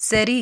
சரி